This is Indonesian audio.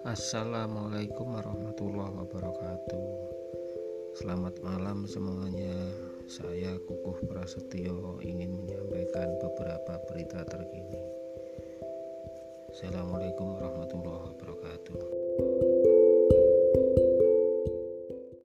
Assalamualaikum warahmatullahi wabarakatuh. Selamat malam semuanya. Saya Kukuh Prasetyo ingin menyampaikan beberapa berita terkini. Assalamualaikum warahmatullahi